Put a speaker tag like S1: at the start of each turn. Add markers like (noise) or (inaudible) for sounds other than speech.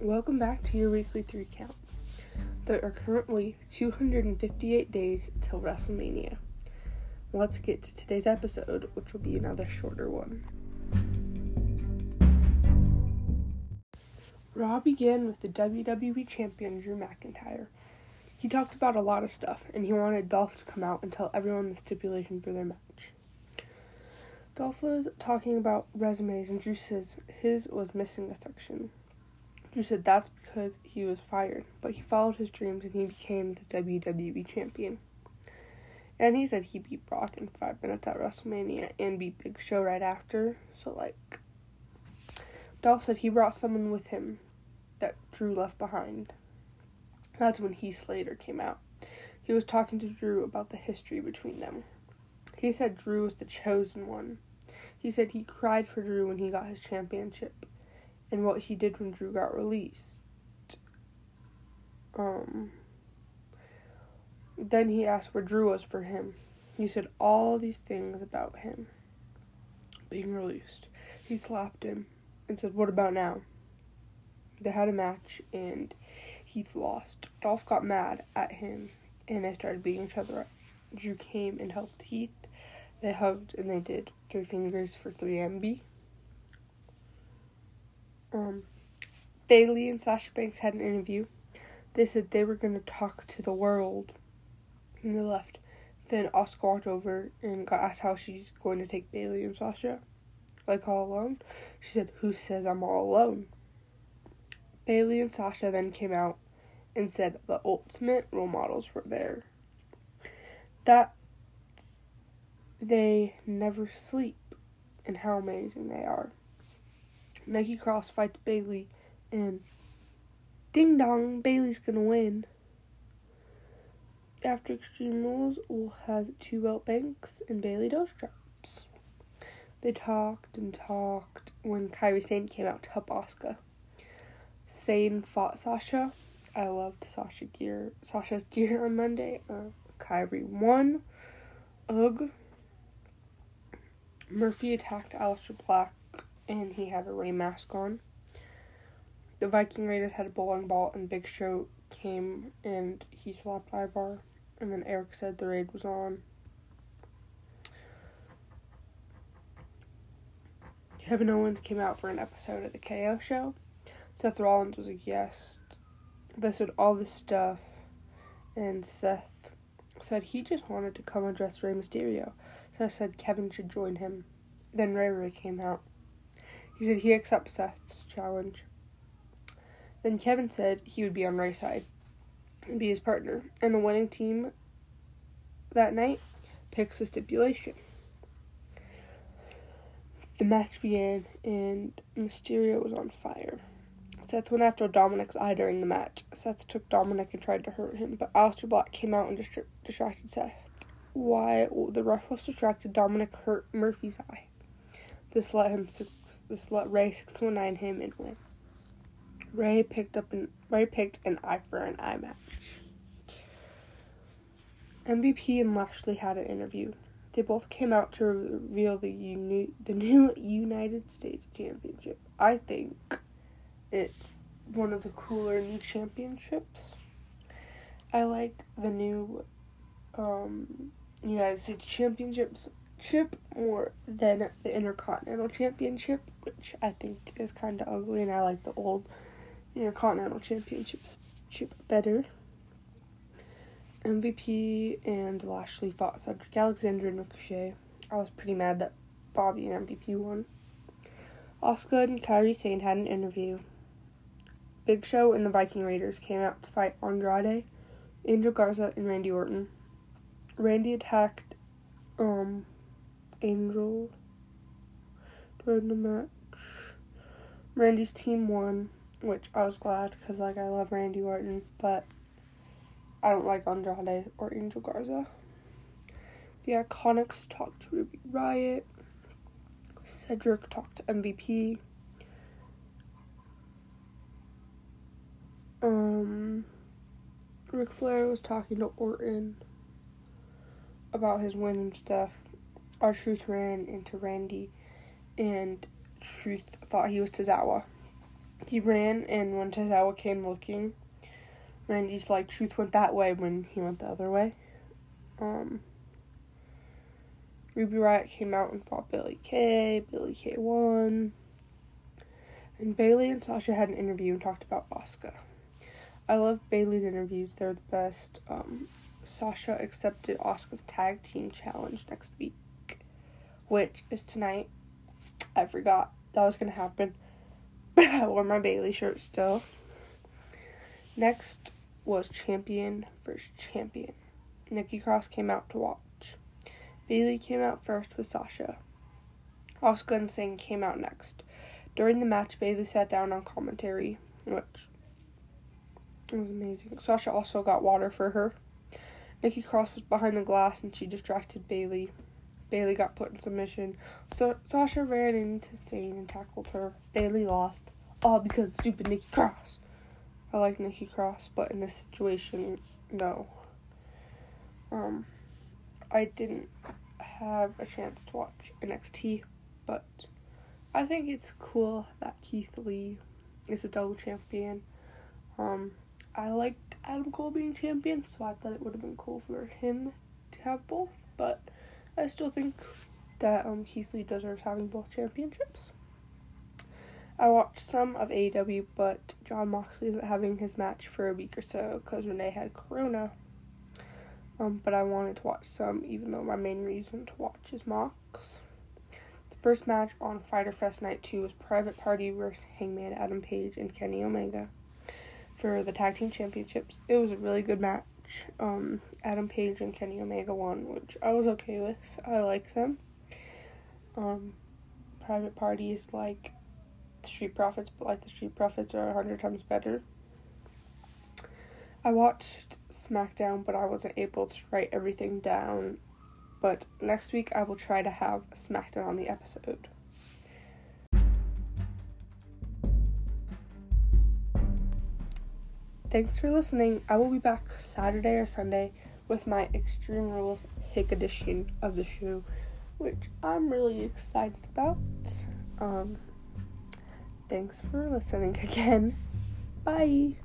S1: Welcome back to your weekly three count. There are currently 258 days till WrestleMania. Let's get to today's episode, which will be another shorter one. Raw began with the WWE Champion Drew McIntyre. He talked about a lot of stuff, and he wanted Dolph to come out and tell everyone the stipulation for their match. Dolph was talking about resumes, and Drew says his was missing a section. Drew said that's because he was fired, but he followed his dreams and he became the WWE Champion. And he said he beat Brock in five minutes at WrestleMania and beat Big Show right after. So, like, Dolph said he brought someone with him that Drew left behind. That's when Heath Slater came out. He was talking to Drew about the history between them. He said Drew was the chosen one. He said he cried for Drew when he got his championship and what he did when Drew got released. Um then he asked where Drew was for him. He said all these things about him being released. He slapped him and said, What about now? They had a match and Heath lost. Dolph got mad at him and they started beating each other up. Drew came and helped Heath. They hugged and they did three fingers for 3MB. Um, Bayley and Sasha Banks had an interview. They said they were going to talk to the world. And they left. Then Asuka walked over and got asked how she's going to take Bayley and Sasha. Like all alone. She said, Who says I'm all alone? Bayley and Sasha then came out and said the ultimate role models were there. That they never sleep and how amazing they are. Nikki Cross fights Bayley, and ding dong, Bayley's gonna win. After Extreme Rules, we'll have two belt banks and Bayley Doe straps. They talked and talked when Kairi Sane came out to help Asuka. Sane fought Sasha. I loved Sasha gear, Sasha's (laughs) gear on Monday. Uh, Kairi won. Ugh. Murphy attacked Aleister Black and he had a Rey mask on. The Viking Raiders had a bowling ball and Big Show came and he slapped Ivar and then Erik said the raid was on. Kevin Owens came out for an episode of the KO show. Seth Rollins was a guest. They said all this stuff, and Seth said he just wanted to come address Rey Mysterio. Seth said Kevin should join him. Then Rey Rey came out. He said he accepts Seth's challenge. Then Kevin said he would be on Rey's side and be his partner, and the winning team that night picks the stipulation. The match began, and Mysterio was on fire. Seth went after Dominik's eye during the match. Seth took Dominik and tried to hurt him, but Aleister Black came out and distra- distracted Seth. Why the ref was distracted, Dominik hurt Murphy's eye. This let him this let Rey six one nine him and win. Rey picked up an Rey picked an eye for an eye match. MVP and Lashley had an interview. They both came out to reveal the uni- the new United States Championship. I think it's one of the cooler new championships. I like the new um, United States Championships chip more than the Intercontinental Championship, which I think is kind of ugly, and I like the old Intercontinental Championships chip better. MVP and Lashley fought Cedric Alexander and Ricochet. I was pretty mad that Bobby and MVP won. Asuka and Kairi Sane had an interview. Big Show and the Viking Raiders came out to fight Andrade, Angel Garza, and Randy Orton. Randy attacked um Angel during the match. Randy's team won, which I was glad because like I love Randy Orton, but I don't like Andrade or Angel Garza. The Iconics talked to Ruby Riott. Cedric talked to MVP. Um, Ric Flair was talking to Orton about his win and stuff. R-Truth ran into Randy, and Truth thought he was Tozawa. he ran, and when Tozawa came looking, Randy's like truth went that way when he went the other way. Um, Ruby Riott came out and fought Billie Kay. Billie Kay won. And Bayley and Sasha had an interview and talked about Asuka. I love Bayley's interviews, they're the best. Um, Sasha accepted Asuka's tag team challenge next week, which is tonight. I forgot that was gonna happen, (laughs) but I wore my Bayley shirt still. Next was champion versus champion. Nikki Cross came out to watch. Bayley came out first with Sasha. Asuka and Singh came out next. During the match, Bayley sat down on commentary, which was amazing. Sasha also got water for her. Nikki Cross was behind the glass and she distracted Bayley. Bayley got put in submission. So Sasha ran into Sane and tackled her. Bayley lost. All because stupid Nikki Cross. I like Nikki Cross, but in this situation, no. Um, I didn't have a chance to watch NXT, but I think it's cool that Keith Lee is a double champion. Um, I liked Adam Cole being champion, so I thought it would have been cool for him to have both, but I still think that um, Keith Lee deserves having both championships. I watched some of AEW, but Jon Moxley isn't having his match for a week or so because Renee had corona. Um, but I wanted to watch some, even though my main reason to watch is Mox. The first match on Fyter Fest Night 2 was Private Party versus Hangman Adam Page and Kenny Omega for the Tag Team Championships. It was a really good match. Um, Adam Page and Kenny Omega won, which I was okay with. I like them. Um, Private Party is like the Street Profits, but like the Street Profits are a hundred times better. I watched SmackDown, but I wasn't able to write everything down. But next week I will try to have SmackDown on the episode. Thanks for listening. I will be back Saturday or Sunday with my Extreme Rules Pick edition of the show, which I'm really excited about. Um, thanks for listening (laughs) again. Bye.